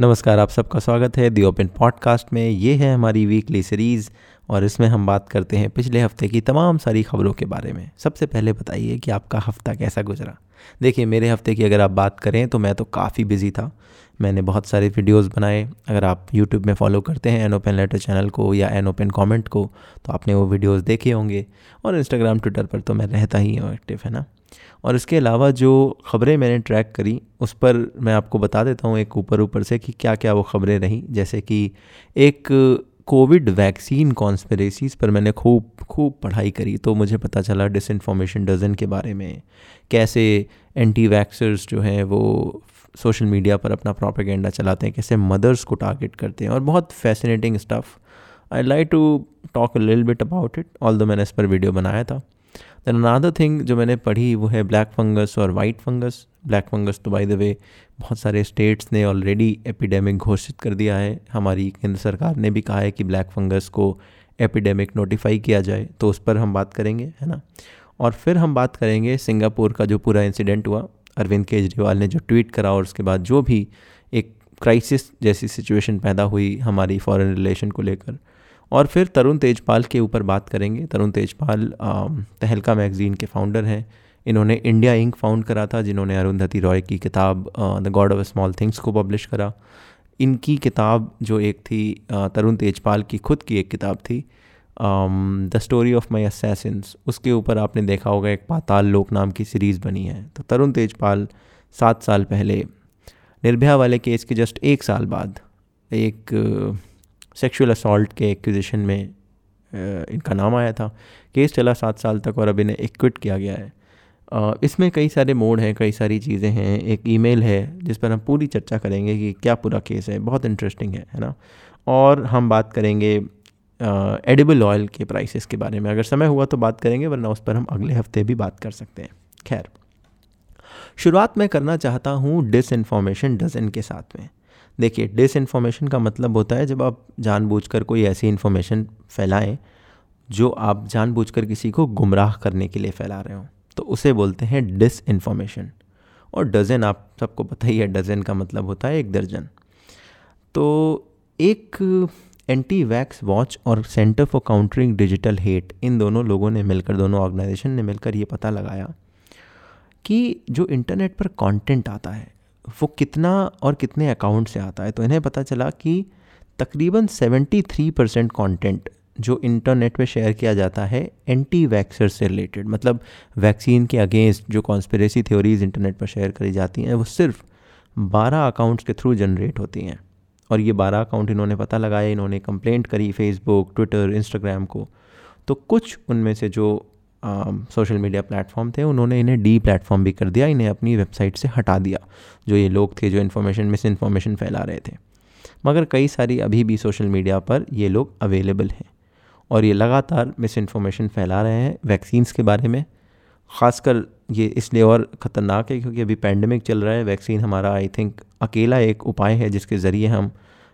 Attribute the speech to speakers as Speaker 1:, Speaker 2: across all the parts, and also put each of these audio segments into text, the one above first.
Speaker 1: नमस्कार, आप सबका स्वागत है दी ओपन पॉडकास्ट में। ये है हमारी वीकली सीरीज़ और इसमें हम बात करते हैं पिछले हफ़्ते की तमाम सारी खबरों के बारे में। सबसे पहले बताइए कि आपका हफ़्ता कैसा गुजरा? देखिए, मेरे हफ़्ते की अगर आप बात करें तो मैं तो काफ़ी बिज़ी था। मैंने बहुत सारे वीडियोस बनाए। अगर आप यूट्यूब में फॉलो करते हैं एन ओपन लेटर चैनल को या एन ओपन कॉमेंट को तो आपने वो वीडियोज़ देखे होंगे। और इंस्टाग्राम ट्विटर पर तो मैं रहता ही हूँ एक्टिव है ना? और इसके अलावा जो ख़बरें मैंने ट्रैक करी, उस पर मैं आपको बता देता हूँ एक ऊपर ऊपर से कि क्या क्या वो ख़बरें रहीं। जैसे कि एक कोविड वैक्सीन कॉन्स्परेसीज़ पर मैंने खूब खूब पढ़ाई करी तो मुझे पता चला डिसइंफॉर्मेशन डजन के बारे में। कैसे एंटी वैक्सर्स जो हैं वो सोशल मीडिया पर अपना प्रोपेगेंडा चलाते हैं, कैसे मदर्स को टारगेट करते हैं और बहुत fascinating stuff I like to talk lil bit about it all though मैंने इस पर वीडियो बनाया था। दैन अनादर थिंग जो मैंने पढ़ी वो है ब्लैक फंगस और वाइट फंगस ब्लैक फंगस तो बाय द वे बहुत सारे स्टेट्स ने ऑलरेडी एपिडेमिक घोषित कर दिया है. हमारी केंद्र सरकार ने भी कहा है कि ब्लैक फंगस को एपिडेमिक नोटिफाई किया जाए. तो उस पर हम बात करेंगे, है ना? और फिर हम बात करेंगे सिंगापुर का जो पूरा इंसिडेंट हुआ. अरविंद केजरीवाल ने जो ट्वीट करा और उसके बाद जो भी एक क्राइसिस जैसी सिचुएशन पैदा हुई हमारी फॉरेन रिलेशन को लेकर. और फिर तरुण तेजपाल के ऊपर बात करेंगे। तरुण तेजपाल तहलका मैगज़ीन के फाउंडर हैं। इन्होंने इंडिया इंक फाउंड करा था, जिन्होंने अरुंधति रॉय की किताब The God of Small Things को पब्लिश करा। इनकी किताब जो एक थी तरुण तेजपाल की खुद की एक किताब थी The Story of My Assassins उसके ऊपर आपने देखा होगा, एक पाताल लोक नाम की सीरीज़ बनी है। तो तरुण तेजपाल सात साल पहले, निर्भया वाले केस के जस्ट एक साल बाद, एक सेक्सुअल असॉल्ट के एक्विजिशन में इनका नाम आया था। केस चला सात साल तक और अब इन्हें एक्विट किया गया है। इसमें कई सारे मोड हैं, कई सारी चीज़ें हैं। एक ईमेल है जिस पर हम पूरी चर्चा करेंगे कि क्या पूरा केस है। बहुत इंटरेस्टिंग है है ना? और हम बात करेंगे एडिबल ऑयल के प्राइसेस के बारे में। अगर समय हुआ तो बात करेंगे, वरना उस पर हम अगले हफ़्ते भी बात कर सकते हैं। खैर, शुरुआत मैं करना चाहता हूँ डिस इन्फॉर्मेशन डजन के साथ में। देखिए डिस इन्फॉर्मेशन का मतलब होता है जब आप जानबूझकर कोई ऐसी इन्फॉर्मेशन फैलाएँ, जो आप जानबूझकर किसी को गुमराह करने के लिए फैला रहे हो। तो उसे बोलते हैं डिस इन्फॉर्मेशन और डज़न, आप सबको पता ही है, डज़न का मतलब होता है एक दर्जन। तो एक एंटी वैक्स वॉच और Center for Countering Digital Hate इन दोनों लोगों ने मिलकर, दोनों ऑर्गेनाइजेशन ने मिलकर ये पता लगाया कि जो इंटरनेट पर कंटेंट आता है वो कितना और कितने अकाउंट से आता है? तो इन्हें पता चला कि तकरीबन 73 परसेंट कॉन्टेंट जो इंटरनेट पे शेयर किया जाता है एंटी वैक्सर से रिलेटेड मतलब वैक्सीन के अगेंस्ट जो कॉन्स्परेसी थ्योरीज इंटरनेट पर शेयर करी जाती हैं, वो सिर्फ़ 12 अकाउंट्स के थ्रू जनरेट होती हैं। और ये 12 अकाउंट इन्होंने पता लगाए इन्होंने कंप्लेंट करी फेसबुक ट्विटर इंस्टाग्राम को। तो कुछ उनमें से जो सोशल मीडिया प्लेटफॉर्म थे, उन्होंने इन्हें डी प्लेटफॉर्म भी कर दिया, इन्हें अपनी वेबसाइट से हटा दिया, जो ये लोग थे, जो इन्फॉर्मेशन मिस इन्फॉर्मेशन फैला रहे थे। मगर कई सारी अभी भी सोशल मीडिया पर ये लोग अवेलेबल हैं, और ये लगातार मिस इन्फॉर्मेशन फैला रहे हैं वैक्सीन्स के बारे में। ख़ासकर ये इसलिए और ख़तरनाक है क्योंकि अभी पैंडमिक चल रहा है वैक्सीन हमारा आई थिंक अकेला एक उपाय है जिसके ज़रिए हम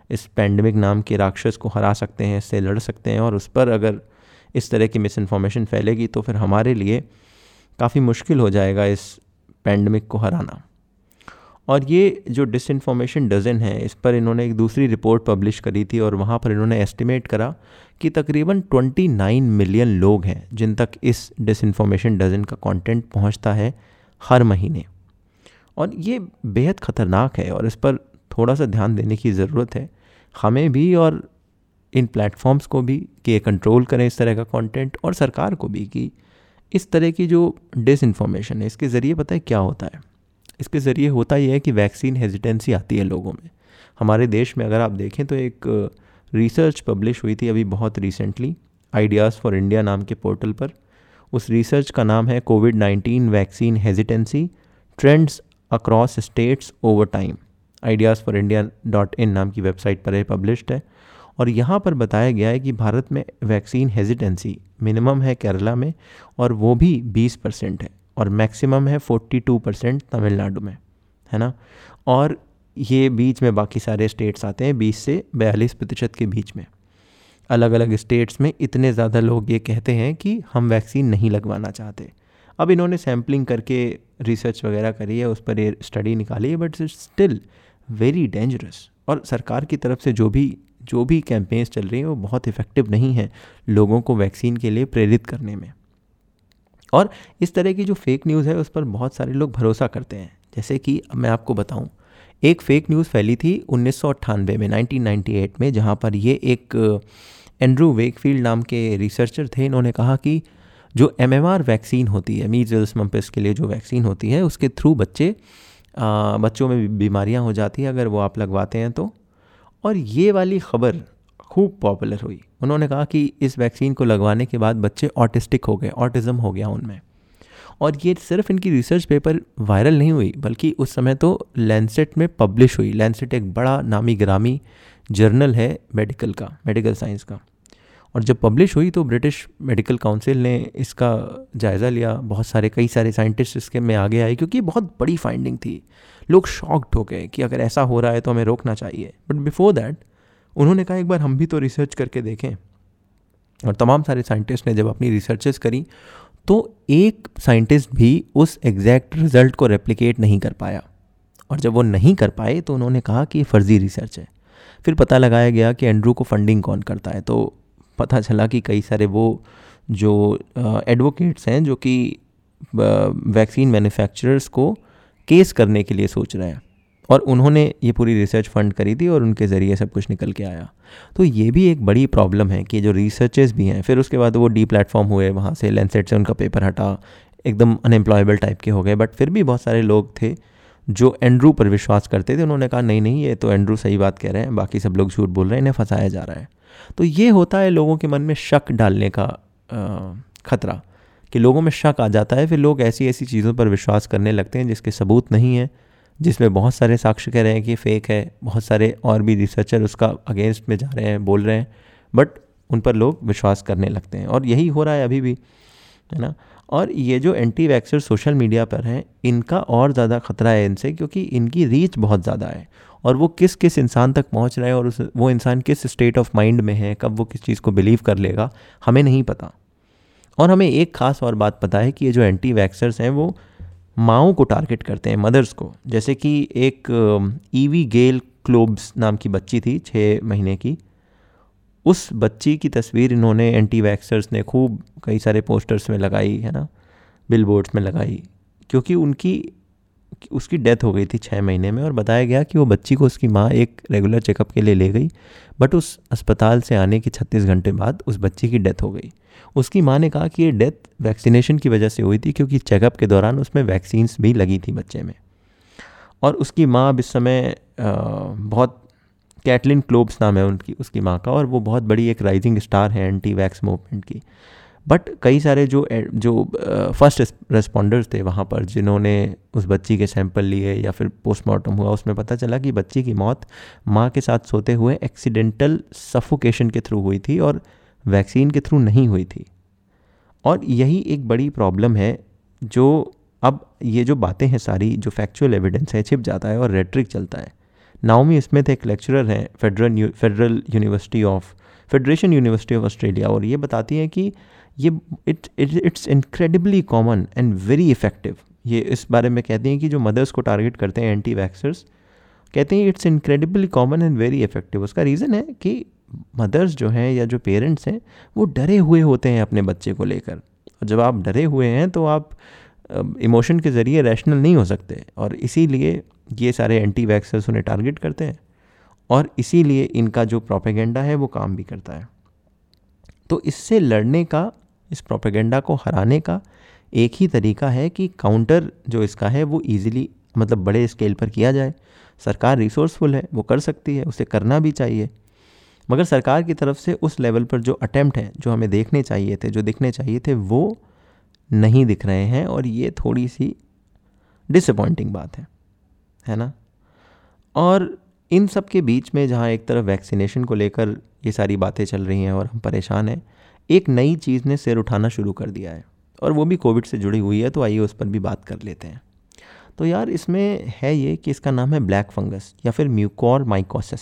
Speaker 1: इस पैंडमिक नाम के राक्षस को हरा सकते हैं इससे लड़ सकते हैं, और उस पर अगर इस तरह की मिस इन्फॉर्मेशन फैलेगी तो फिर हमारे लिए काफ़ी मुश्किल हो जाएगा इस पैंडमिक को हराना। और ये जो डिसइंफॉर्मेशन डज़न है, इस पर इन्होंने एक दूसरी रिपोर्ट पब्लिश करी थी और वहाँ पर इन्होंने एस्टिमेट करा कि तकरीबन 29 मिलियन लोग हैं जिन तक इस डिसइंफॉर्मेशन डज़न का कंटेंट पहुँचता है हर महीने। और ये बेहद ख़तरनाक है और इस पर थोड़ा सा ध्यान देने की ज़रूरत है। हमें भी और इन प्लेटफॉर्म्स को भी कि ये कंट्रोल करें इस तरह का कंटेंट और सरकार को भी कि इस तरह की जो डिस इन्फॉर्मेशन है, इसके ज़रिए पता है क्या होता है? इसके ज़रिए होता यह है कि वैक्सीन हेजिटेंसी आती है लोगों में। हमारे देश में अगर आप देखें तो एक रिसर्च पब्लिश हुई थी अभी बहुत रिसेंटली आइडियाज़ फॉर इंडिया नाम के पोर्टल पर। उस रिसर्च का नाम है covid nineteen vaccine hesitancy trends across states over time ideas for India dot in नाम की वेबसाइट पर पब्लिश्ड है। और यहाँ पर बताया गया है कि भारत में वैक्सीन हेजिटेंसी मिनिमम है केरला में और वो भी 20 परसेंट है और मैक्सिमम है 42 परसेंट तमिलनाडु में, है ना? और ये बीच में बाकी सारे स्टेट्स आते हैं 20 से बयालीस प्रतिशत के बीच में। अलग अलग स्टेट्स में इतने ज़्यादा लोग ये कहते हैं कि हम वैक्सीन नहीं लगवाना चाहते। अब इन्होंने सैम्पलिंग करके रिसर्च वगैरह करी है, उस पर स्टडी निकाली है बट स्टिल वेरी डेंजरस और सरकार की तरफ़ से जो भी जो भी कैंपेन्स चल रही हैं, वो बहुत इफ़ेक्टिव नहीं हैं लोगों को वैक्सीन के लिए प्रेरित करने में। और इस तरह की जो फेक न्यूज़ है, उस पर बहुत सारे लोग भरोसा करते हैं। जैसे कि मैं आपको बताऊँ, एक फेक न्यूज़ फैली थी उन्नीस सौ अट्ठानबे में 1998 में, जहाँ पर ये एक एंड्रू वेकफील्ड नाम के रिसर्चर थे। इन्होंने कहा कि जो एमएमआर वैक्सीन होती है मीजल्स मम्पस के लिए जो वैक्सीन होती है, उसके थ्रू बच्चे आ, बच्चों में बीमारियाँ हो जाती हैं अगर वो आप लगवाते हैं तो। और ये वाली ख़बर खूब पॉपुलर हुई। उन्होंने कहा कि इस वैक्सीन को लगवाने के बाद बच्चे ऑटिस्टिक हो गए ऑटिज़म हो गया उनमें। और ये सिर्फ़ इनकी रिसर्च पेपर वायरल नहीं हुई बल्कि उस समय तो लैंसेट में पब्लिश हुई। लैंसेट एक बड़ा नामी ग्रामी जर्नल है मेडिकल का मेडिकल साइंस का। और जब पब्लिश हुई तो ब्रिटिश मेडिकल काउंसिल ने इसका जायज़ा लिया। बहुत सारे, कई सारे साइंटिस्ट इसके में आगे आए क्योंकि बहुत बड़ी फाइंडिंग थी। लोग शॉक्ड हो गए कि अगर ऐसा हो रहा है तो हमें रोकना चाहिए। बट बिफोर दैट उन्होंने कहा, एक बार हम भी तो रिसर्च करके देखें। और तमाम सारे साइंटिस्ट ने जब अपनी रिसर्चेस करी तो एक साइंटिस्ट भी उस एग्जैक्ट रिज़ल्ट को रेप्लिकेट नहीं कर पाया। और जब वो नहीं कर पाए तो उन्होंने कहा कि ये फर्जी रिसर्च है। फिर पता लगाया गया कि एंड्रू को फंडिंग कौन करता है। तो पता चला कि कई सारे वो जो एडवोकेट्स हैं जो कि वैक्सीन मैन्युफैक्चरर्स को केस करने के लिए सोच रहे हैं। और उन्होंने ये पूरी रिसर्च फंड करी थी और उनके ज़रिए सब कुछ निकल के आया। तो ये भी एक बड़ी प्रॉब्लम है कि जो रिसर्चेस भी हैं, फिर उसके बाद वो डी प्लेटफॉर्म हुए वहाँ से लेंसेट से उनका पेपर हटा, एकदम अनएम्प्लॉयबल टाइप के हो गए। बट फिर भी बहुत सारे लोग थे जो एंड्रू पर विश्वास करते थे, उन्होंने कहा, नहीं नहीं, ये तो एंड्रू सही बात कह रहे हैं, बाकी सब लोग झूठ बोल रहे हैं, इन्हें फंसाया जा रहा है। तो ये होता है लोगों के मन में शक डालने का ख़तरा कि लोगों में शक आ जाता है, फिर लोग ऐसी ऐसी चीज़ों पर विश्वास करने लगते हैं जिसके सबूत नहीं है, जिसमें बहुत सारे साक्ष्य कह रहे हैं कि फ़ेक है, बहुत सारे और भी रिसर्चर उसका अगेंस्ट में जा रहे हैं, बोल रहे हैं बट उन पर लोग विश्वास करने लगते हैं। और यही हो रहा है अभी भी, है ना? और ये जो एंटी वैक्सर सोशल मीडिया पर हैं, इनका और ज़्यादा ख़तरा है इनसे क्योंकि इनकी रीच बहुत ज़्यादा है। और वो किस किस इंसान तक पहुँच रहे हैं और उस, वो इंसान किस स्टेट ऑफ़ माइंड में है, कब वो किस चीज़ को बिलीव कर लेगा, हमें नहीं पता। और हमें एक ख़ास और बात पता है कि ये जो एंटी वैक्सर्स हैं, वो माओ को टारगेट करते हैं मदर्स को। जैसे कि एक ईवी गेल क्लोब्स नाम की बच्ची थी छः महीने की। उस बच्ची की तस्वीर इन्होंने एंटी वैक्सर्स ने खूब कई सारे पोस्टर्स में लगाई, है ना? बिल बोर्ड्स में लगाई, क्योंकि उनकी, उसकी डेथ हो गई थी छः महीने में और बताया गया कि वो बच्ची को उसकी माँ एक रेगुलर चेकअप के लिए ले गई बट उस अस्पताल से आने के छत्तीस घंटे बाद उस बच्ची की डेथ हो गई। उसकी माँ ने कहा कि ये डेथ वैक्सीनेशन की वजह से हुई थी क्योंकि चेकअप के दौरान उसमें वैक्सीन्स भी लगी थी बच्चे में। और उसकी माँ अब इस समय बहुत कैटलिन क्लोब्स नाम है उनकी, उसकी माँ का, और वो बहुत बड़ी एक राइजिंग स्टार है एंटी वैक्स मूवमेंट की। बट कई सारे जो जो फ़र्स्ट रेस्पॉन्डर्स थे वहाँ पर, जिन्होंने उस बच्ची के सैंपल लिए या फिर पोस्टमार्टम हुआ, उसमें पता चला कि बच्ची की मौत माँ के साथ सोते हुए एक्सीडेंटल सफोकेशन के थ्रू हुई थी और वैक्सीन के थ्रू नहीं हुई थी। और यही एक बड़ी प्रॉब्लम है जो, अब ये जो बातें हैं सारी, जो फैक्चुअल एविडेंस है, छिप जाता है और रेट्रिक चलता है। नाओमी स्मिथ एक लेक्चरर हैं federal federal university of federation university of Australia और ये बताती हैं कि ये it it's incredibly common and very effective ये इस बारे में कहती हैं कि जो मदर्स को टारगेट करते हैं एंटी वैक्सर्स कहते हैं it's incredibly common and very effective उसका रीज़न है कि मदर्स जो हैं या जो पेरेंट्स हैं, वो डरे हुए होते हैं अपने बच्चे को लेकर। और जब आप डरे हुए हैं तो आप इमोशन के ज़रिए रैशनल नहीं हो सकते। और इसीलिए ये सारे एंटी वैक्सर्स उन्हें टारगेट करते हैं और इसीलिए इनका जो प्रोपेगेंडा है वो काम भी करता है। तो इससे लड़ने का, इस प्रोपेगेंडा को हराने का एक ही तरीका है कि काउंटर जो इसका है वो ईजिली मतलब बड़े स्केल पर किया जाए। सरकार रिसोर्सफुल है, वो कर सकती है, उसे करना भी चाहिए। मगर सरकार की तरफ़ से उस लेवल पर जो अटैम्प्ट हैं, जो हमें देखने चाहिए थे, जो दिखने चाहिए थे, वो नहीं दिख रहे हैं और ये थोड़ी सी डिसअपॉइंटिंग बात है। है ना? और इन सब के बीच में जहाँ एक तरफ़ वैक्सीनेशन को लेकर ये सारी बातें चल रही हैं और हम परेशान हैं, एक नई चीज़ ने सिर उठाना शुरू कर दिया है। और वो भी कोविड से जुड़ी हुई है तो आइए उस पर भी बात कर लेते हैं। तो यार, इसमें है ये कि इसका नाम है ब्लैक फंगस या फिर म्यूकोर माइकोसिस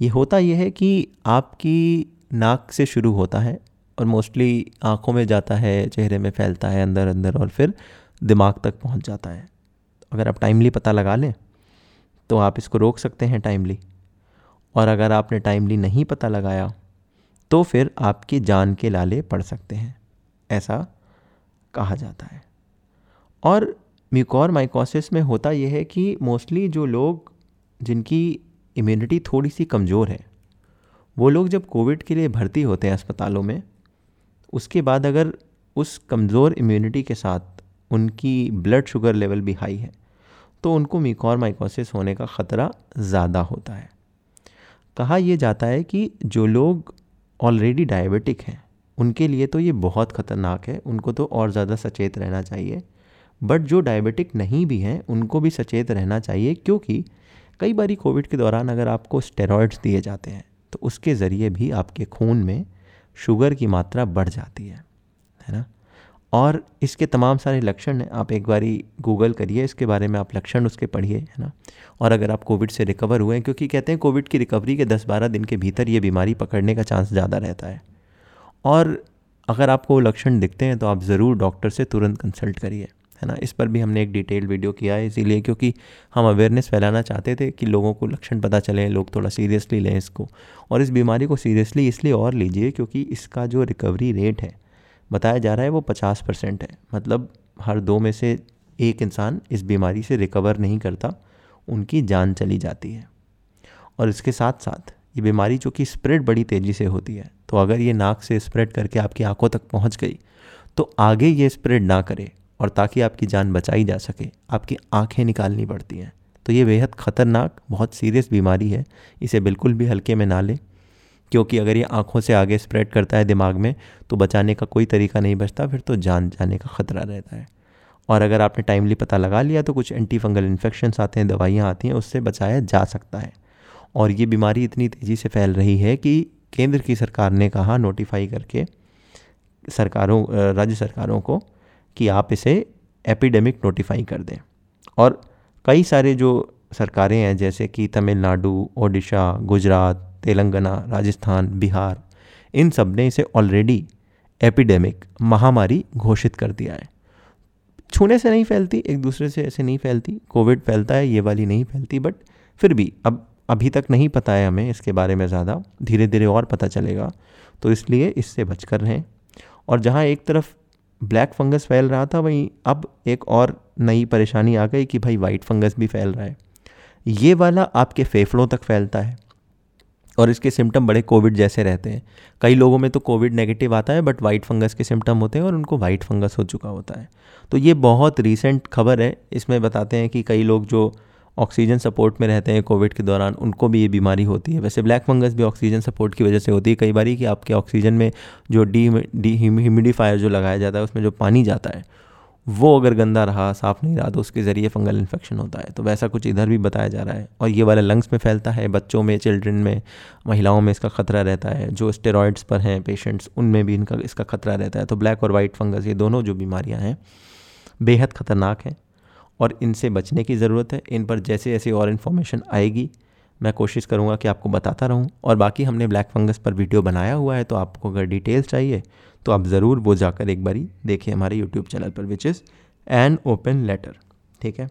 Speaker 1: ये होता ये है कि आपकी नाक से शुरू होता है और मोस्टली आँखों में जाता है, चेहरे में फैलता है अंदर अंदर और फिर दिमाग तक पहुँच जाता है। अगर आप टाइमली पता लगा लें तो आप इसको रोक सकते हैं टाइमली और अगर आपने टाइमली नहीं पता लगाया तो फिर आपकी जान के लाले पड़ सकते हैं। ऐसा कहा जाता है। और म्यूकोर माइकोसिस में होता यह है कि मोस्टली जो लोग जिनकी इम्यूनिटी थोड़ी सी कमज़ोर है, वो लोग जब कोविड के लिए भर्ती होते हैं अस्पतालों में, उसके बाद अगर उस कमज़ोर इम्यूनिटी के साथ उनकी ब्लड शुगर लेवल भी हाई है तो उनको मिकॉर माइकोसिस होने का ख़तरा ज़्यादा होता है। कहा यह जाता है कि जो लोग ऑलरेडी डायबिटिक हैं, उनके लिए तो ये बहुत ख़तरनाक है, उनको तो और ज़्यादा सचेत रहना चाहिए। बट जो डायबिटिक नहीं भी हैं, उनको भी सचेत रहना चाहिए क्योंकि कई बार कोविड के दौरान अगर आपको स्टेरॉइड्स दिए जाते हैं तो उसके ज़रिए भी आपके खून में शुगर की मात्रा बढ़ जाती है है ना? और इसके तमाम सारे लक्षण हैं। आप एक बारी गूगल करिए, इसके बारे में आप लक्षण उसके पढ़िए, है ना? और अगर आप कोविड से रिकवर हुए हैं, क्योंकि कहते हैं कोविड की रिकवरी के 10-12 दिन के भीतर ये बीमारी पकड़ने का चांस ज़्यादा रहता है। और अगर आपको वो लक्षण दिखते हैं तो आप ज़रूर डॉक्टर से तुरंत कंसल्ट करिए, है ना? इस पर भी हमने एक डिटेल वीडियो किया है, इसीलिए क्योंकि हम अवेयरनेस फैलाना चाहते थे कि लोगों को लक्षण पता चले, लोग थोड़ा सीरियसली लें इसको। और इस बीमारी को सीरियसली इसलिए और लीजिए क्योंकि इसका जो रिकवरी रेट है बताया जा रहा है वो पचास परसेंट है। मतलब हर दो में से एक इंसान इस बीमारी से रिकवर नहीं करता, उनकी जान चली जाती है। और इसके साथ साथ ये बीमारी जो कि स्प्रेड बड़ी तेज़ी से होती है तो अगर ये नाक से स्प्रेड करके आपकी आँखों तक पहुँच गई तो आगे ये स्प्रेड ना करे और ताकि आपकी जान बचाई जा सके, आपकी आँखें निकालनी पड़ती हैं। तो ये बेहद ख़तरनाक, बहुत सीरियस बीमारी है। इसे बिल्कुल भी हल्के में ना लें। क्योंकि अगर ये आँखों से आगे स्प्रेड करता है दिमाग में तो बचाने का कोई तरीका नहीं बचता, फिर तो जान जाने का ख़तरा रहता है। और अगर आपने टाइमली पता लगा लिया तो कुछ एंटी फंगल इन्फेक्शंस आते हैं, दवाइयाँ आती हैं, उससे बचाया जा सकता है। और ये बीमारी इतनी तेज़ी से फैल रही है कि केंद्र की सरकार ने कहा नोटिफाई करके सरकारों, राज्य सरकारों को कि आप इसे एपिडेमिक नोटिफाई कर दें। और कई सारे जो सरकारें हैं, जैसे कि तमिलनाडु, ओडिशा, गुजरात तेलंगाना, राजस्थान, बिहार, इन सबने इसे ऑलरेडी एपिडेमिक महामारी घोषित कर दिया है। छूने से नहीं फैलती, एक दूसरे से ऐसे नहीं फैलती कोविड फैलता है, ये वाली नहीं फैलती बट फिर भी अब, अभी तक नहीं पता है हमें इसके बारे में ज़्यादा धीरे धीरे और पता चलेगा तो इसलिए इससे बचकर रहें। और जहाँ एक तरफ़ ब्लैक फंगस फैल रहा था, वहीं अब एक और नई परेशानी आ गई कि भाई वाइट फंगस भी फैल रहा है। ये वाला आपके फेफड़ों तक फैलता है। और इसके सिम्टम बड़े कोविड जैसे रहते हैं। कई लोगों में तो कोविड नेगेटिव आता है बट वाइट फंगस के सिम्टम होते हैं और उनको वाइट फंगस हो चुका होता है। तो ये बहुत रीसेंट खबर है। इसमें बताते हैं कि कई लोग जो ऑक्सीजन सपोर्ट में रहते हैं कोविड के दौरान, उनको भी ये बीमारी होती है। वैसे ब्लैक फंगस भी ऑक्सीजन सपोर्ट की वजह से होती है। कई बार कि आपके ऑक्सीजन में जो डी डी ह्यूमिडिफायर जो लगाया जाता है, उसमें जो पानी जाता है वो अगर गंदा रहा, साफ़ नहीं रहा तो उसके ज़रिए फंगल इन्फेक्शन होता है। तो वैसा कुछ इधर भी बताया जा रहा है। और ये वाला लंग्स में फैलता है, बच्चों में चिल्ड्रन में, महिलाओं में इसका खतरा रहता है। जो स्टेरॉइड्स पर हैं पेशेंट्स उनमें भी इनका, इसका खतरा रहता है। तो ब्लैक और वाइट फंगस ये दोनों जो बीमारियाँ हैं, बेहद ख़तरनाक हैं और इनसे बचने की ज़रूरत है। इन पर जैसे जैसे और इन्फॉर्मेशन आएगी, मैं कोशिश करूँगा कि आपको बताता रहूँ। और बाकी हमने ब्लैक फंगस पर वीडियो बनाया हुआ है तो आपको अगर डिटेल्स चाहिए तो आप ज़रूर वो जाकर एक बारी देखिए हमारे यूट्यूब चैनल पर which is an open letter ठीक है?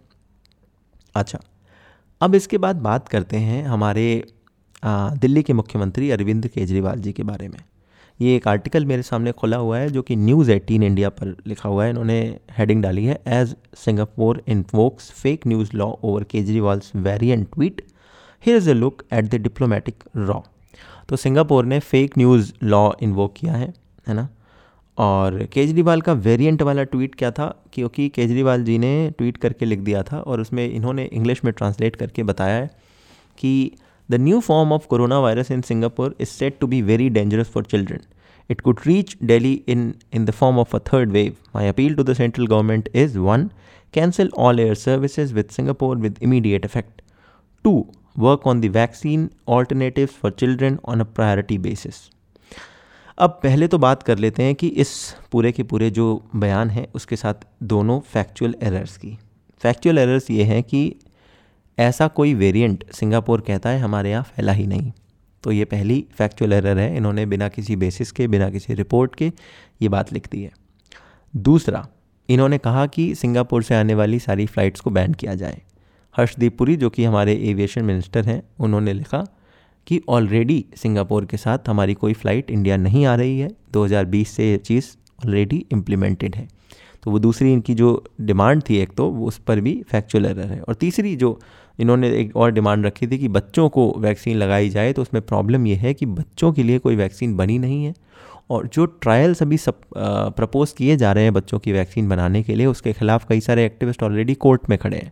Speaker 1: अच्छा अब इसके बाद बात करते हैं हमारे आ, दिल्ली के मुख्यमंत्री अरविंद केजरीवाल जी के बारे में। ये एक आर्टिकल मेरे सामने खुला हुआ है जो कि न्यूज़ एटीन इंडिया पर लिखा हुआ है। इन्होंने हेडिंग डाली है as Singapore invokes fake news law over Kejriwal's variant tweet here is a look at the diplomatic row तो सिंगापुर ने फेक न्यूज़ लॉ इन्वोक किया है है ना? और केजरीवाल का वेरिएंट वाला ट्वीट क्या था? क्योंकि केजरीवाल जी ने ट्वीट करके लिख दिया था और उसमें इन्होंने इंग्लिश में ट्रांसलेट करके बताया है कि the new form of corona virus in Singapore is set to be very dangerous for children it could reach Delhi in in the form of a third wave my appeal to the central government is one cancel all air services with Singapore with immediate effect two work on the vaccine alternative for children on a priority basis अब पहले तो बात कर लेते हैं कि इस पूरे के पूरे जो बयान है, उसके साथ दोनों फैक्चुअल एरर्स की। फैक्चुअल एरर्स ये हैं कि ऐसा कोई वेरिएंट सिंगापुर कहता है, हमारे यहाँ फैला ही नहीं। तो ये पहली फैक्चुअल एरर है, इन्होंने बिना किसी बेसिस के, बिना किसी रिपोर्ट के ये बात लिख दी है। दूसरा, इन्होंने कहा कि सिंगापुर से आने वाली सारी फ़्लाइट्स को बैन किया जाए। हर्षदीप पुरी, जो कि हमारे एविएशन मिनिस्टर हैं, उन्होंने लिखा कि ऑलरेडी सिंगापुर के साथ हमारी कोई फ़्लाइट इंडिया नहीं आ रही है। 2020 से ये चीज़ ऑलरेडी इम्प्लीमेंटेड है। तो वो दूसरी इनकी जो डिमांड थी एक तो वो उस पर भी फैक्चुअल एरर है। और तीसरी जो इन्होंने एक और डिमांड रखी थी कि बच्चों को वैक्सीन लगाई जाए तो उसमें प्रॉब्लम ये है कि बच्चों के लिए कोई वैक्सीन बनी नहीं है। और जो ट्रायल्स अभी सब प्रपोज किए जा रहे हैं बच्चों की वैक्सीन बनाने के लिए, उसके खिलाफ कई सारे एक्टिविस्ट ऑलरेडी कोर्ट में खड़े हैं।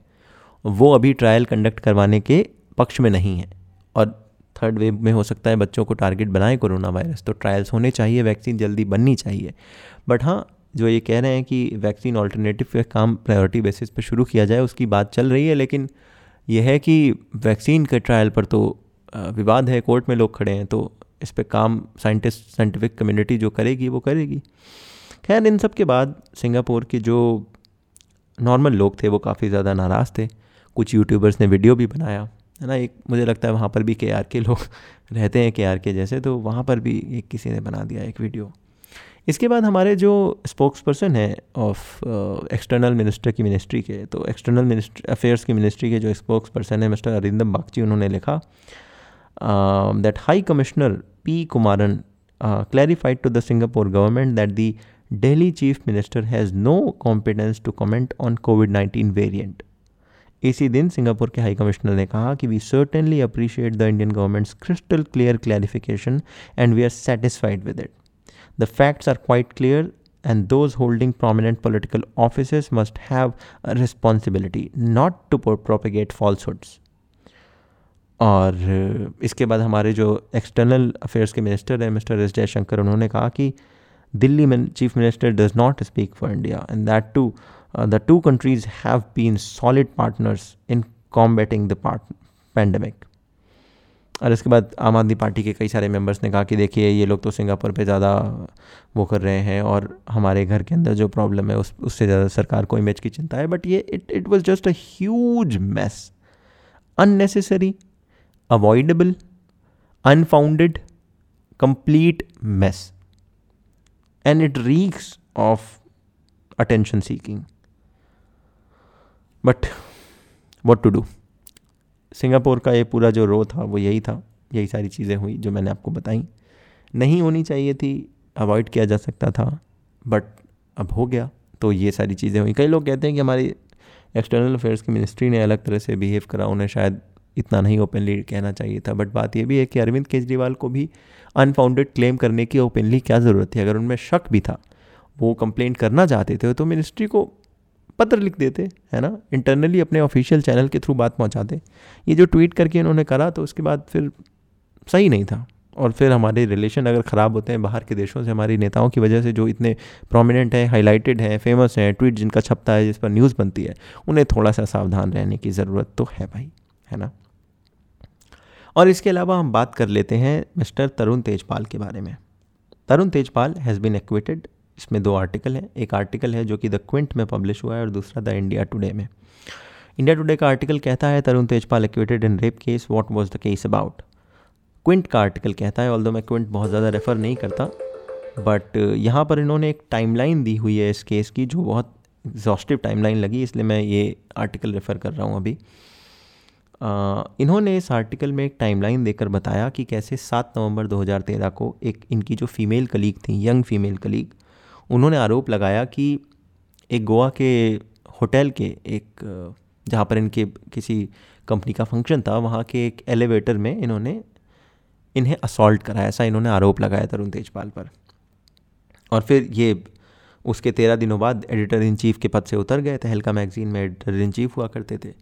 Speaker 1: वो अभी ट्रायल कंडक्ट करवाने के पक्ष में नहीं है। और थर्ड वेव में हो सकता है बच्चों को टारगेट बनाए कोरोना वायरस। तो ट्रायल्स होने चाहिए, वैक्सीन जल्दी बननी चाहिए। बट हाँ जो ये कह रहे हैं कि वैक्सीन ऑल्टरनेटिव पे काम प्रायोरिटी बेसिस पे शुरू किया जाए, उसकी बात चल रही है, लेकिन यह है कि वैक्सीन के ट्रायल पर तो विवाद है, कोर्ट में लोग खड़े हैं तो इस पर काम साइंटिस्ट, साइंटिफिक कम्युनिटी जो करेगी, वो करेगी। खैर, इन सब के बाद सिंगापुर के जो नॉर्मल लोग थे, वो काफ़ी ज़्यादा नाराज़ थे। कुछ यूट्यूबर्स ने वीडियो भी बनाया। है ना, एक मुझे लगता है वहाँ पर भी के आर के लोग रहते हैं के आर के जैसे तो वहाँ पर भी एक किसी ने बना दिया एक वीडियो इसके बाद हमारे जो स्पोक्स पर्सन है ऑफ़ एक्सटर्नल मिनिस्टर की मिनिस्ट्री के तो एक्सटर्नल मिनिस्ट्री अफेयर्स की मिनिस्ट्री के जो स्पोक्स पर्सन है मिस्टर अरिंदम बागची उन्होंने लिखा that high commissioner P Kumaran clarified to the Singapore government that the Delhi chief minister has no competence to comment on COVID-19 variant. इसी दिन सिंगापुर के high commissioner ने कहा कि we certainly appreciate the Indian government's crystal clear clarification and we are satisfied with it the facts are quite clear those holding prominent political offices must have a responsibility not to propagate falsehoods. और इसके बाद हमारे जो external affairs के minister हैं mister S Jaishankar उन्होंने कहा कि दिल्ली में chief minister does not speak for India and that to the two countries have been solid partners in combating the pandemic और इसके बाद आम आदमी पार्टी के कई सारे मेंबर्स ने कहा कि देखिए ये लोग तो सिंगापुर पे ज़्यादा वो कर रहे हैं और हमारे घर के अंदर जो प्रॉब्लम है उस उससे ज़्यादा सरकार को इमेज की चिंता है बट ये it it was just a huge mess unnecessary avoidable, unfounded complete mess. And it reeks of attention seeking. But what to do Singapore का ये पूरा जो रो था, वो यही था। यही सारी चीज़ें हुई जो मैंने आपको बताई। नहीं होनी चाहिए थी अवॉइड किया जा सकता था बट अब हो गया। तो ये सारी चीज़ें हुई। कई लोग कहते हैं कि हमारी एक्सटर्नल अफेयर्स की मिनिस्ट्री ने अलग तरह से बिहेव करा। उन्हें शायद इतना नहीं ओपनली कहना चाहिए था। बट बात यह भी है कि अरविंद केजरीवाल को भी अनफाउंडेड क्लेम करने की ओपनली क्या ज़रूरत थी? अगर उनमें शक भी था, वो कंप्लेंट करना चाहते थे तो मिनिस्ट्री को पत्र लिख देते, है ना? इंटरनली अपने ऑफिशियल चैनल के थ्रू बात पहुंचाते। ये जो ट्वीट करके इन्होंने करा तो उसके बाद फिर सही नहीं था। और फिर हमारे रिलेशन अगर ख़राब होते हैं, बाहर के देशों से, हमारी नेताओं की वजह से जो इतने प्रोमिनेंट हैं हाईलाइटेड हैं फ़ेमस हैं ट्वीट जिनका छपता है, जिस पर न्यूज़ बनती है, उन्हें थोड़ा सा सावधान रहने की ज़रूरत तो है भाई, है ना? और इसके अलावा हम बात कर लेते हैं मिस्टर तरुण तेजपाल के बारे में। Tarun Tejpal has been acquitted इसमें दो आर्टिकल हैं। एक आर्टिकल है जो कि द क्विंट में पब्लिश हुआ है और दूसरा द इंडिया टुडे में। इंडिया टुडे का आर्टिकल कहता है, Tarun Tejpal acquitted in rape case what was the case about Quint का आर्टिकल कहता है ऑल मैं क्विंट बहुत ज़्यादा रेफ़र नहीं करता बट यहाँ पर इन्होंने एक टाइमलाइन दी हुई है इस केस की जो बहुत एग्जॉस्टिव टाइमलाइन लगी, इसलिए मैं ये आर्टिकल रेफ़र कर रहा हूँ अभी। इन्होंने इस आर्टिकल में एक टाइमलाइन देकर बताया कि कैसे 7 नवंबर 2013 को एक इनकी जो फीमेल कलीग थी यंग फीमेल कलीग उन्होंने आरोप लगाया कि एक गोवा के होटल के एक, जहाँ पर इनके किसी कंपनी का फ़ंक्शन था, वहाँ के एक एलिवेटर में इन्होंने इन्हें असॉल्ट कराया, ऐसा इन्होंने आरोप लगाया तरुण तेजपाल पर। और फिर ये, उसके तेरह दिनों बाद एडिटर इन चीफ के पद से उतर गए, तहलका मैगजीन में एडिटर इन चीफ हुआ करते थे।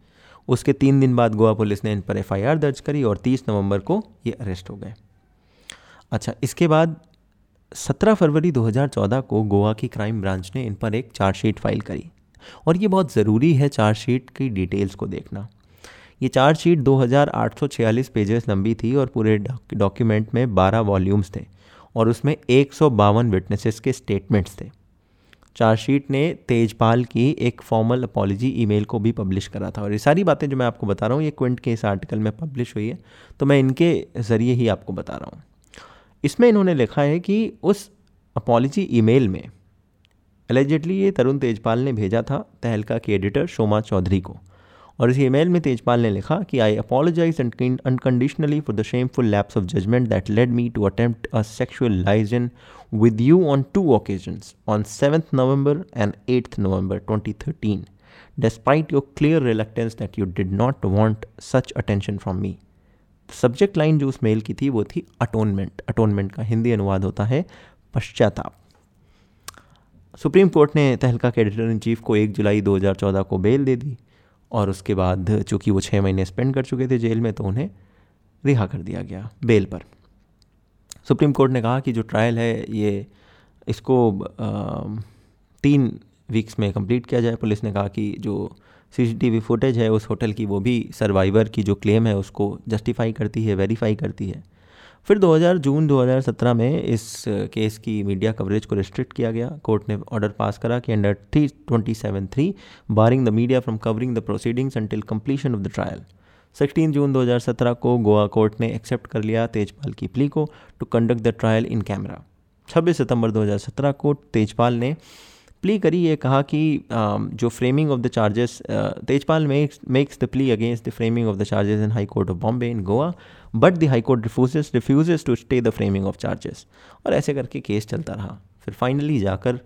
Speaker 1: उसके तीन दिन बाद गोवा पुलिस ने इन पर एफआईआर दर्ज करी और तीस नवंबर को ये अरेस्ट हो गए। अच्छा इसके बाद 17 फरवरी 2014 को गोवा की क्राइम ब्रांच ने इन पर एक चार्जशीट फ़ाइल करी। और ये बहुत ज़रूरी है चार्जशीट की डिटेल्स को देखना। ये चार्जशीट 2846 पेजेस लंबी थी और पूरे डॉक्यूमेंट में 12 वॉल्यूम्स थे और उसमें एक सौ विटनेसेस के स्टेटमेंट्स थे। चार्जशीट ने तेजपाल की एक फॉर्मल अपॉलोजी ईमेल को भी पब्लिश करा था। और ये सारी बातें जो मैं आपको बता रहा हूँ, ये क्विंट के इस आर्टिकल में पब्लिश हुई है तो मैं इनके ज़रिए ही आपको बता रहा हूँ। इसमें इन्होंने लिखा है कि उस अपॉलोजी ईमेल में एलिजेडली ये तरुण तेजपाल ने भेजा था तहलका के एडिटर शोमा चौधरी को और इस ईमेल में तेजपाल ने लिखा कि I apologise unconditionally for the shameful lapse of judgement that led me to attempt a sexual liaison with you on two occasions on 7th November and 8th November 2013, despite your clear reluctance that you did not want such attention from me. Subject line जो उस mail की थी वो थी atonement atonement का हिंदी अनुवाद होता है पश्चाताप. सुप्रीम कोर्ट ने तहलका के एडिटर इन चीफ को एक जुलाई 2014 को बेल दे दी और उसके बाद चूँकि वो छः महीने स्पेंड कर चुके थे जेल में तो उन्हें रिहा कर दिया गया बेल पर. सुप्रीम कोर्ट ने कहा कि जो ट्रायल है ये इसको आ, तीन वीक्स में कंप्लीट किया जाए। पुलिस ने कहा कि जो सीसीटीवी फुटेज है, उस होटल की वो भी सर्वाइवर की जो क्लेम है, उसको जस्टिफाई करती है वेरीफाई करती है। फिर 2000 जून 2017 में इस केस की मीडिया कवरेज को रिस्ट्रिक्ट किया गया। कोर्ट ने ऑर्डर पास करा कि under three twenty seven three barring the media from covering the proceedings until completion of the trial 16 जून 2017 को गोवा कोर्ट ने एक्सेप्ट कर लिया तेजपाल की प्ली को to conduct the trial in camera 26 सितंबर 2017 को तेजपाल ने प्ली करी, ये कहा कि जो framing of the charges Tejpal makes makes the plea against the framing of the charges in high court of Bombay in Goa but the high court refuses refuses to stay the framing of charges और ऐसे करके case चलता रहा। फिर finally जाकर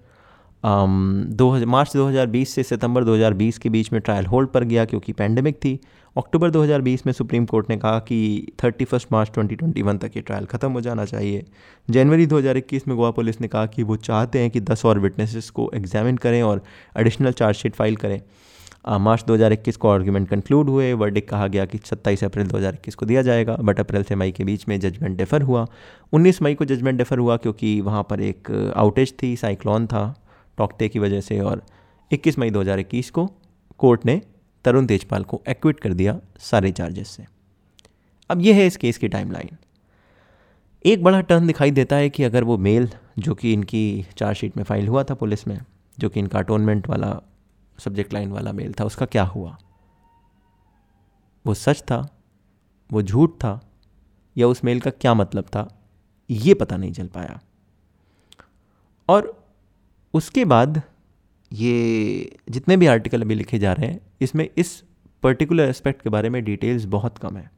Speaker 1: दो हज़ार मार्च 2020 से सितंबर 2020 के बीच में ट्रायल होल्ड पर गया, क्योंकि पैंडमिक थी। अक्टूबर 2020 में सुप्रीम कोर्ट ने कहा कि थर्टी फ़र्स्ट मार्च 2021 तक ये ट्रायल ख़त्म हो जाना चाहिए। जनवरी 2021 में गोवा पुलिस ने कहा कि वो चाहते हैं कि 10 और विटनेसेस को एग्जामिन करें और एडिशनल चार्जशीट फ़ाइल करें। मार्च 2021 को आर्ग्यूमेंट कंक्लूड हुए। वर्डिक कहा गया कि 27 अप्रैल 2021 को दिया जाएगा। बट अप्रैल से मई के बीच में जजमेंट डिफ़र हुआ। 19 मई को जजमेंट डिफ़र हुआ क्योंकि वहाँ पर एक आउटेज थी साइक्लोन था, टॉकते की वजह से। और 21 मई 2021 को कोर्ट ने तरुण तेजपाल को एक्विट कर दिया सारे चार्जेस से। अब यह है इस केस की टाइमलाइन एक बड़ा टर्न दिखाई देता है कि अगर वो मेल जो कि इनकी चार्जशीट में फ़ाइल हुआ था पुलिस में, जो कि इनका अटोनमेंट वाला सब्जेक्ट लाइन वाला मेल था, उसका क्या हुआ? वो सच था? वो झूठ था? या उस मेल का क्या मतलब था? ये पता नहीं चल पाया। और उसके बाद ये जितने भी आर्टिकल अभी लिखे जा रहे हैं, इसमें इस पर्टिकुलर एस्पेक्ट के बारे में डिटेल्स बहुत कम है।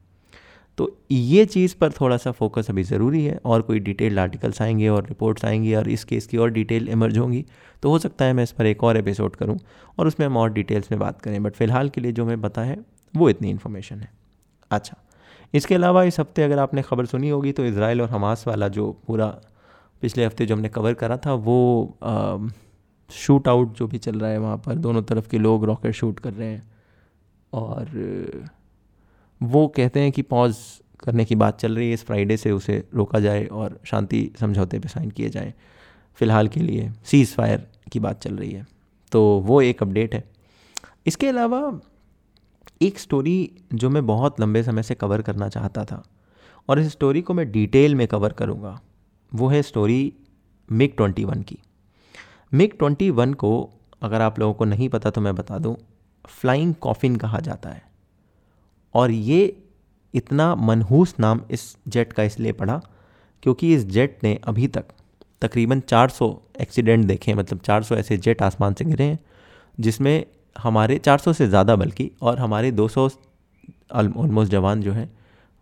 Speaker 1: तो ये चीज़ पर थोड़ा सा फोकस अभी ज़रूरी है और कोई डिटेल्ड आर्टिकल्स आएँगे और रिपोर्ट्स आएँगी और इस केस की और डिटेल इमर्ज होंगी तो हो सकता है मैं इस पर एक और एपिसोड करूँ और उसमें हम और डिटेल्स में बात करें। बट फ़िलहाल के लिए जो मैं पता है, वो इतनी इन्फॉर्मेशन है। अच्छा इसके अलावा इस हफ़्ते अगर आपने खबर सुनी होगी तो इसराइल और हमास वाला जो पूरा पिछले हफ़्ते जो हमने कवर करा था, वो शूट आउट जो भी चल रहा है वहाँ पर, दोनों तरफ़ के लोग रॉकेट शूट कर रहे हैं। और, वो कहते हैं कि पॉज करने की बात चल रही है, इस फ्राइडे से उसे रोका जाए और शांति समझौते पे साइन किए जाएँ। फ़िलहाल के लिए सीज़ फायर की बात चल रही है। तो वो एक अपडेट है। इसके अलावा, एक स्टोरी जो मैं बहुत लंबे समय से कवर करना चाहता था और इस स्टोरी को मैं डिटेल में कवर करूँगा, वो है स्टोरी मिग ट्वेंटी वन की। मिग ट्वेंटी वन को अगर आप लोगों को नहीं पता तो मैं बता दूँ फ्लाइंग कॉफिन कहा जाता है। और ये इतना मनहूस नाम इस जेट का इसलिए पड़ा क्योंकि इस जेट ने अभी तक तकरीबन 400 एक्सीडेंट देखे हैं मतलब 400 ऐसे जेट आसमान से गिरे हैं, जिसमें हमारे 400 से ज़्यादा बल्कि और हमारे 200 ऑलमोस्ट जवान जो हैं,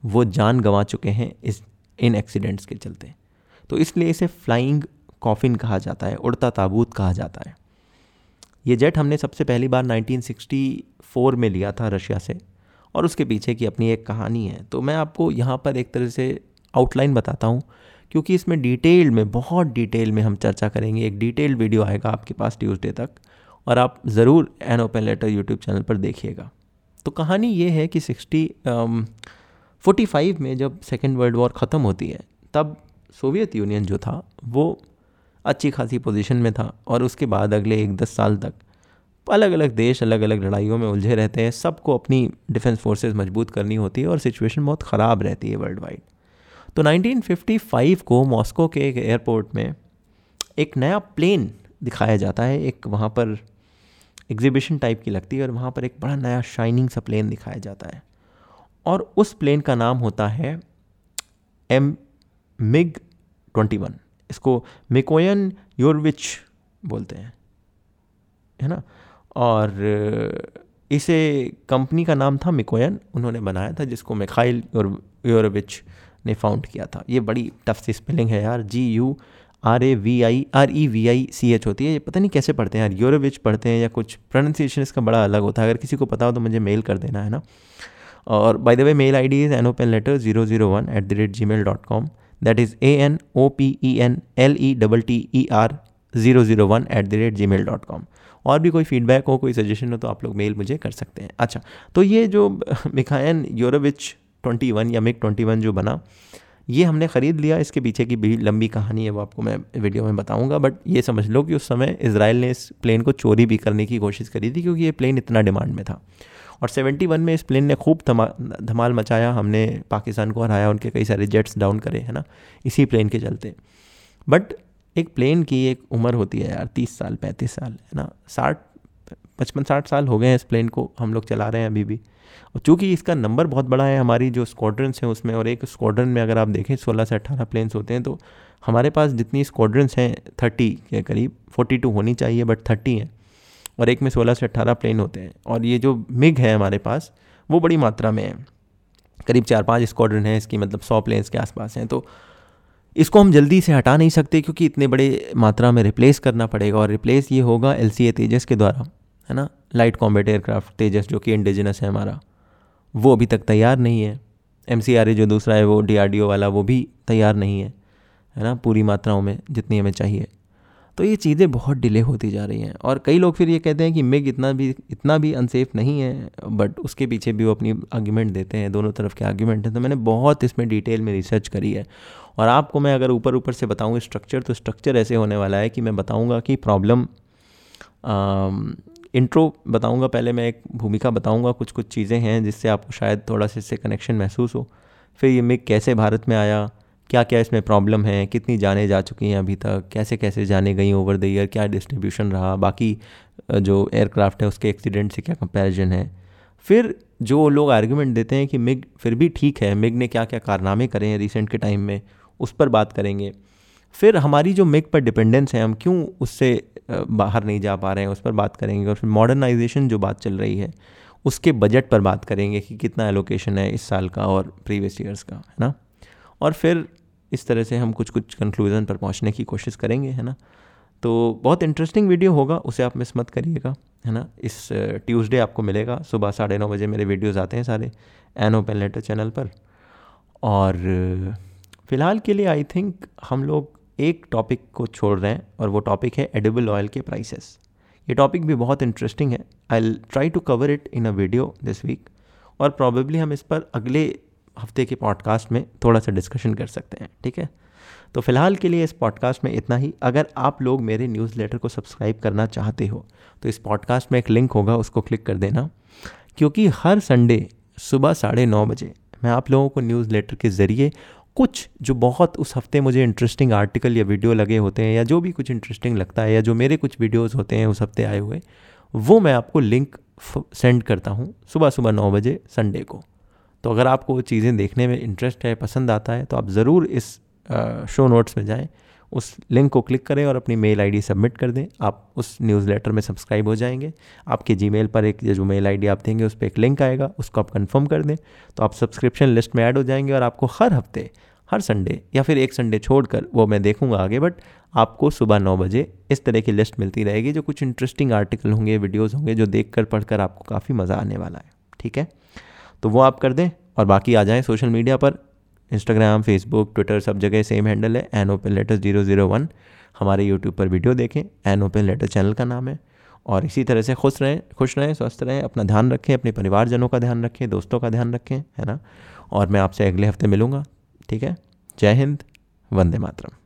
Speaker 1: वो जान गंवा चुके हैं इस, इन एक्सीडेंट्स के चलते। तो इसलिए इसे फ्लाइंग कॉफिन कहा जाता है, उड़ता ताबूत कहा जाता है। ये जेट हमने सबसे पहली बार 1964 में लिया था रशिया से और उसके पीछे की अपनी एक कहानी है। तो मैं आपको यहाँ पर एक तरह से आउटलाइन बताता हूँ, क्योंकि इसमें डिटेल में, बहुत डिटेल में हम चर्चा करेंगे। एक डिटेल्ड वीडियो आएगा आपके पास ट्यूसडे तक और आप ज़रूर an open letter YouTube channel पर देखिएगा। तो कहानी ये है कि सिक्सटी फोर्टी फाइव में जब सेकेंड वर्ल्ड वॉर ख़त्म होती है, तब सोवियत यूनियन जो था, वो अच्छी खासी पोजीशन में था और उसके बाद अगले एक दस साल तक अलग अलग देश अलग अलग लड़ाइयों में उलझे रहते हैं। सबको अपनी डिफेंस फोर्सेस मज़बूत करनी होती है और सिचुएशन बहुत ख़राब रहती है वर्ल्ड वाइड तो 1955 को मॉस्को के एक एयरपोर्ट में एक नया प्लेन दिखाया जाता है। एक वहाँ पर एग्जीबिशन टाइप की लगती है और वहाँ पर एक बड़ा नया शाइनिंग सा प्लेन दिखाया जाता है। और उस प्लेन का नाम होता है एम मिग ट्वेंटी वन इसको मिकोयन योरविच बोलते हैं, है ना? और इसे कंपनी का नाम था मिकोयन, उन्होंने बनाया था, जिसको मिखाइल यूरोविच ने फाउंड किया था। ये बड़ी टफ सी स्पेलिंग है यार। G U R A V I R E V I C H होती है। ये पता नहीं कैसे पढ़ते हैं यार। यूरोविच पढ़ते हैं या कुछ। प्रोनाउंसिएशन इसका बड़ा अलग होता है। अगर किसी को पता हो तो मुझे मेल कर देना, है ना? और by the way mail I D is an open letter zero zero one at the rate Gmail dot com that is A N O P E N L E double T E R zero zero one at the rate Gmail dot com और भी कोई feedback हो, कोई suggestion हो तो आप लोग mail मुझे कर सकते हैं। अच्छा तो ये जो मिखायन यूरोविच ट्वेंटी वन या मिक ट्वेंटी वन जो बना ये हमने ख़रीद लिया। इसके पीछे की भी लंबी कहानी है, वो आपको मैं वीडियो में बताऊँगा बट ये समझ लो कि उस समय इसराइल ने इस प्लेन को चोरी भी करने की कोशिश करी थी क्योंकि ये प्लेन इतना डिमांड में था। और 71 में इस प्लेन ने खूब धमाल मचाया, हमने पाकिस्तान को हराया, उनके कई सारे जेट्स डाउन करे, है ना? इसी प्लेन के चलते। बट एक प्लेन की एक उम्र होती है यार, तीस साल, पैंतीस साल, है ना? साठ पचपन साठ साल हो गए हैं इस प्लेन को हम लोग चला रहे हैं अभी भी। और चूँकि इसका नंबर बहुत बड़ा है, हमारी जो स्क्वाड्रंस हैं उसमें और एक स्क्वाड्रन में अगर आप देखें, सोलह से अट्ठारह प्लेन्स होते हैं तो हमारे पास जितनी स्क्वाड्रंस हैं थर्टी के करीब फोर्टी टू होनी चाहिए बट थर्टी हैं। और एक में सोलह से अट्ठारह प्लेन होते हैं। और ये जो मिग है हमारे पास, वो बड़ी मात्रा में है। करीब चार पाँच स्क्वाड्रन है, इसकी मतलब सौ प्लेन्स के आसपास हैं तो इसको हम जल्दी से हटा नहीं सकते क्योंकि इतने बड़े मात्रा में रिप्लेस करना पड़ेगा और रिप्लेस ये होगा एलसीए तेजस के द्वारा, है ना? लाइट कॉम्बेट एयरक्राफ्ट तेजस जो कि इंडिजिनस है हमारा, वो अभी तक तैयार नहीं है। एम जो दूसरा है, वो डीआरडीओ वाला, वो भी तैयार नहीं है है ना? पूरी मात्राओं में जितनी हमें चाहिए। तो ये चीज़ें बहुत डिले होती जा रही हैं। और कई लोग फिर ये कहते हैं कि मिग इतना भी इतना भी अनसेफ नहीं है बट उसके पीछे भी वो अपनी आर्ग्यूमेंट देते हैं, दोनों तरफ़ के आर्ग्यूमेंट हैं। तो मैंने बहुत इसमें डिटेल में रिसर्च करी है। और आपको मैं अगर ऊपर ऊपर से बताऊँ स्ट्रक्चर तो स्ट्रक्चर ऐसे होने वाला है कि मैं बताऊँगा कि प्रॉब्लम इंट्रो बताऊँगा पहले, मैं एक भूमिका बताऊँगा कुछ कुछ चीज़ें हैं जिससे आपको शायद थोड़ा सा इससे कनेक्शन महसूस हो। फिर ये मिग कैसे भारत में आया क्या क्या इसमें प्रॉब्लम है, कितनी जाने जा चुकी हैं अभी तक, कैसे कैसे जाने गई ओवर द ईयर क्या डिस्ट्रीब्यूशन रहा, बाकी जो एयरक्राफ्ट है उसके एक्सीडेंट से क्या कंपैरिजन है। फिर जो लोग आर्ग्यूमेंट देते हैं कि मिग, फिर भी ठीक है, मिग ने क्या क्या कारनामे करे हैं रिसेंट के टाइम में, उस पर बात करेंगे। फिर हमारी जो मिग पर डिपेंडेंस है, हम क्यों उससे बाहर नहीं जा पा रहे हैं, उस पर बात करेंगे और फिर मॉडर्नाइजेशन जो बात चल रही है, उसके बजट पर बात करेंगे कि कितना एलोकेशन है इस साल का और प्रीवियस ईयर्स का, है ना? और फिर इस तरह से हम कुछ कुछ कंक्लूज़न पर पहुँचने की कोशिश करेंगे, है ना? तो बहुत इंटरेस्टिंग वीडियो होगा, उसे आप मिस मत करिएगा, है ना? इस ट्यूसडे आपको मिलेगा, सुबह साढ़े नौ बजे मेरे वीडियोज़ आते हैं सारे एन ओपन लेटर चैनल पर। और फ़िलहाल के लिए आई थिंक हम लोग एक टॉपिक को छोड़ रहे हैं, और वो टॉपिक है एडिबल ऑयल के प्राइसेस ये टॉपिक भी बहुत इंटरेस्टिंग है। I try to cover it in a video this week और प्रॉबेबली हम इस पर अगले हफ़्ते के पॉडकास्ट में थोड़ा सा डिस्कशन कर सकते हैं, ठीक है? तो फ़िलहाल के लिए इस पॉडकास्ट में इतना ही। अगर आप लोग मेरे न्यूज़लेटर को सब्सक्राइब करना चाहते हो तो इस पॉडकास्ट में एक लिंक होगा, उसको क्लिक कर देना। क्योंकि हर संडे सुबह साढ़े नौ बजे मैं आप लोगों को न्यूज़ लेटर के ज़रिए कुछ जो बहुत उस हफ़्ते मुझे इंटरेस्टिंग आर्टिकल या वीडियो लगे होते हैं, या जो भी कुछ इंटरेस्टिंग लगता है, या जो मेरे कुछ वीडियोस होते हैं उस हफ़्ते आए हुए, वो मैं आपको लिंक सेंड करता हूँ सुबह सुबह नौ बजे संडे को। तो अगर आपको वो चीज़ें देखने में इंटरेस्ट है, पसंद आता है तो आप ज़रूर इस शो नोट्स में जाएँ। उस लिंक को क्लिक करें और अपनी मेल आईडी सबमिट कर दें। आप उस न्यूज़लेटर में सब्सक्राइब हो जाएँगे। आपके जीमेल पर एक, जो मेल आईडी आप देंगे, उस पर एक लिंक आएगा, उसको आप कंफर्म कर दें। तो आप सब्सक्रिप्शन लिस्ट में ऐड हो जाएँगे और आपको हर हफ़्ते, हर संडे या फिर एक संडे छोड़कर, वो मैं देखूँगा आगे बट आपको सुबह नौ बजे इस तरह की लिस्ट मिलती रहेगी, जो कुछ इंटरेस्टिंग आर्टिकल होंगे वीडियोज़ होंगे, जो देख कर पढ़ आपको काफ़ी मज़ा आने वाला है। ठीक है? तो वो आप कर दें और बाकी आ जाएँ सोशल मीडिया पर। इंस्टाग्राम फेसबुक ट्विटर सब जगह सेम हैंडल है an open letter zero zero one हमारे यूट्यूब पर वीडियो देखें एन ओपन लेटर चैनल का नाम है। और इसी तरह से खुश रहें खुश रहें, स्वस्थ रहें, अपना ध्यान रखें, अपने परिवारजनों का ध्यान रखें, दोस्तों का ध्यान रखें, है ना? और मैं आपसे अगले हफ़्ते मिलूँगा, ठीक है? जय हिंद, वंदे मातरम।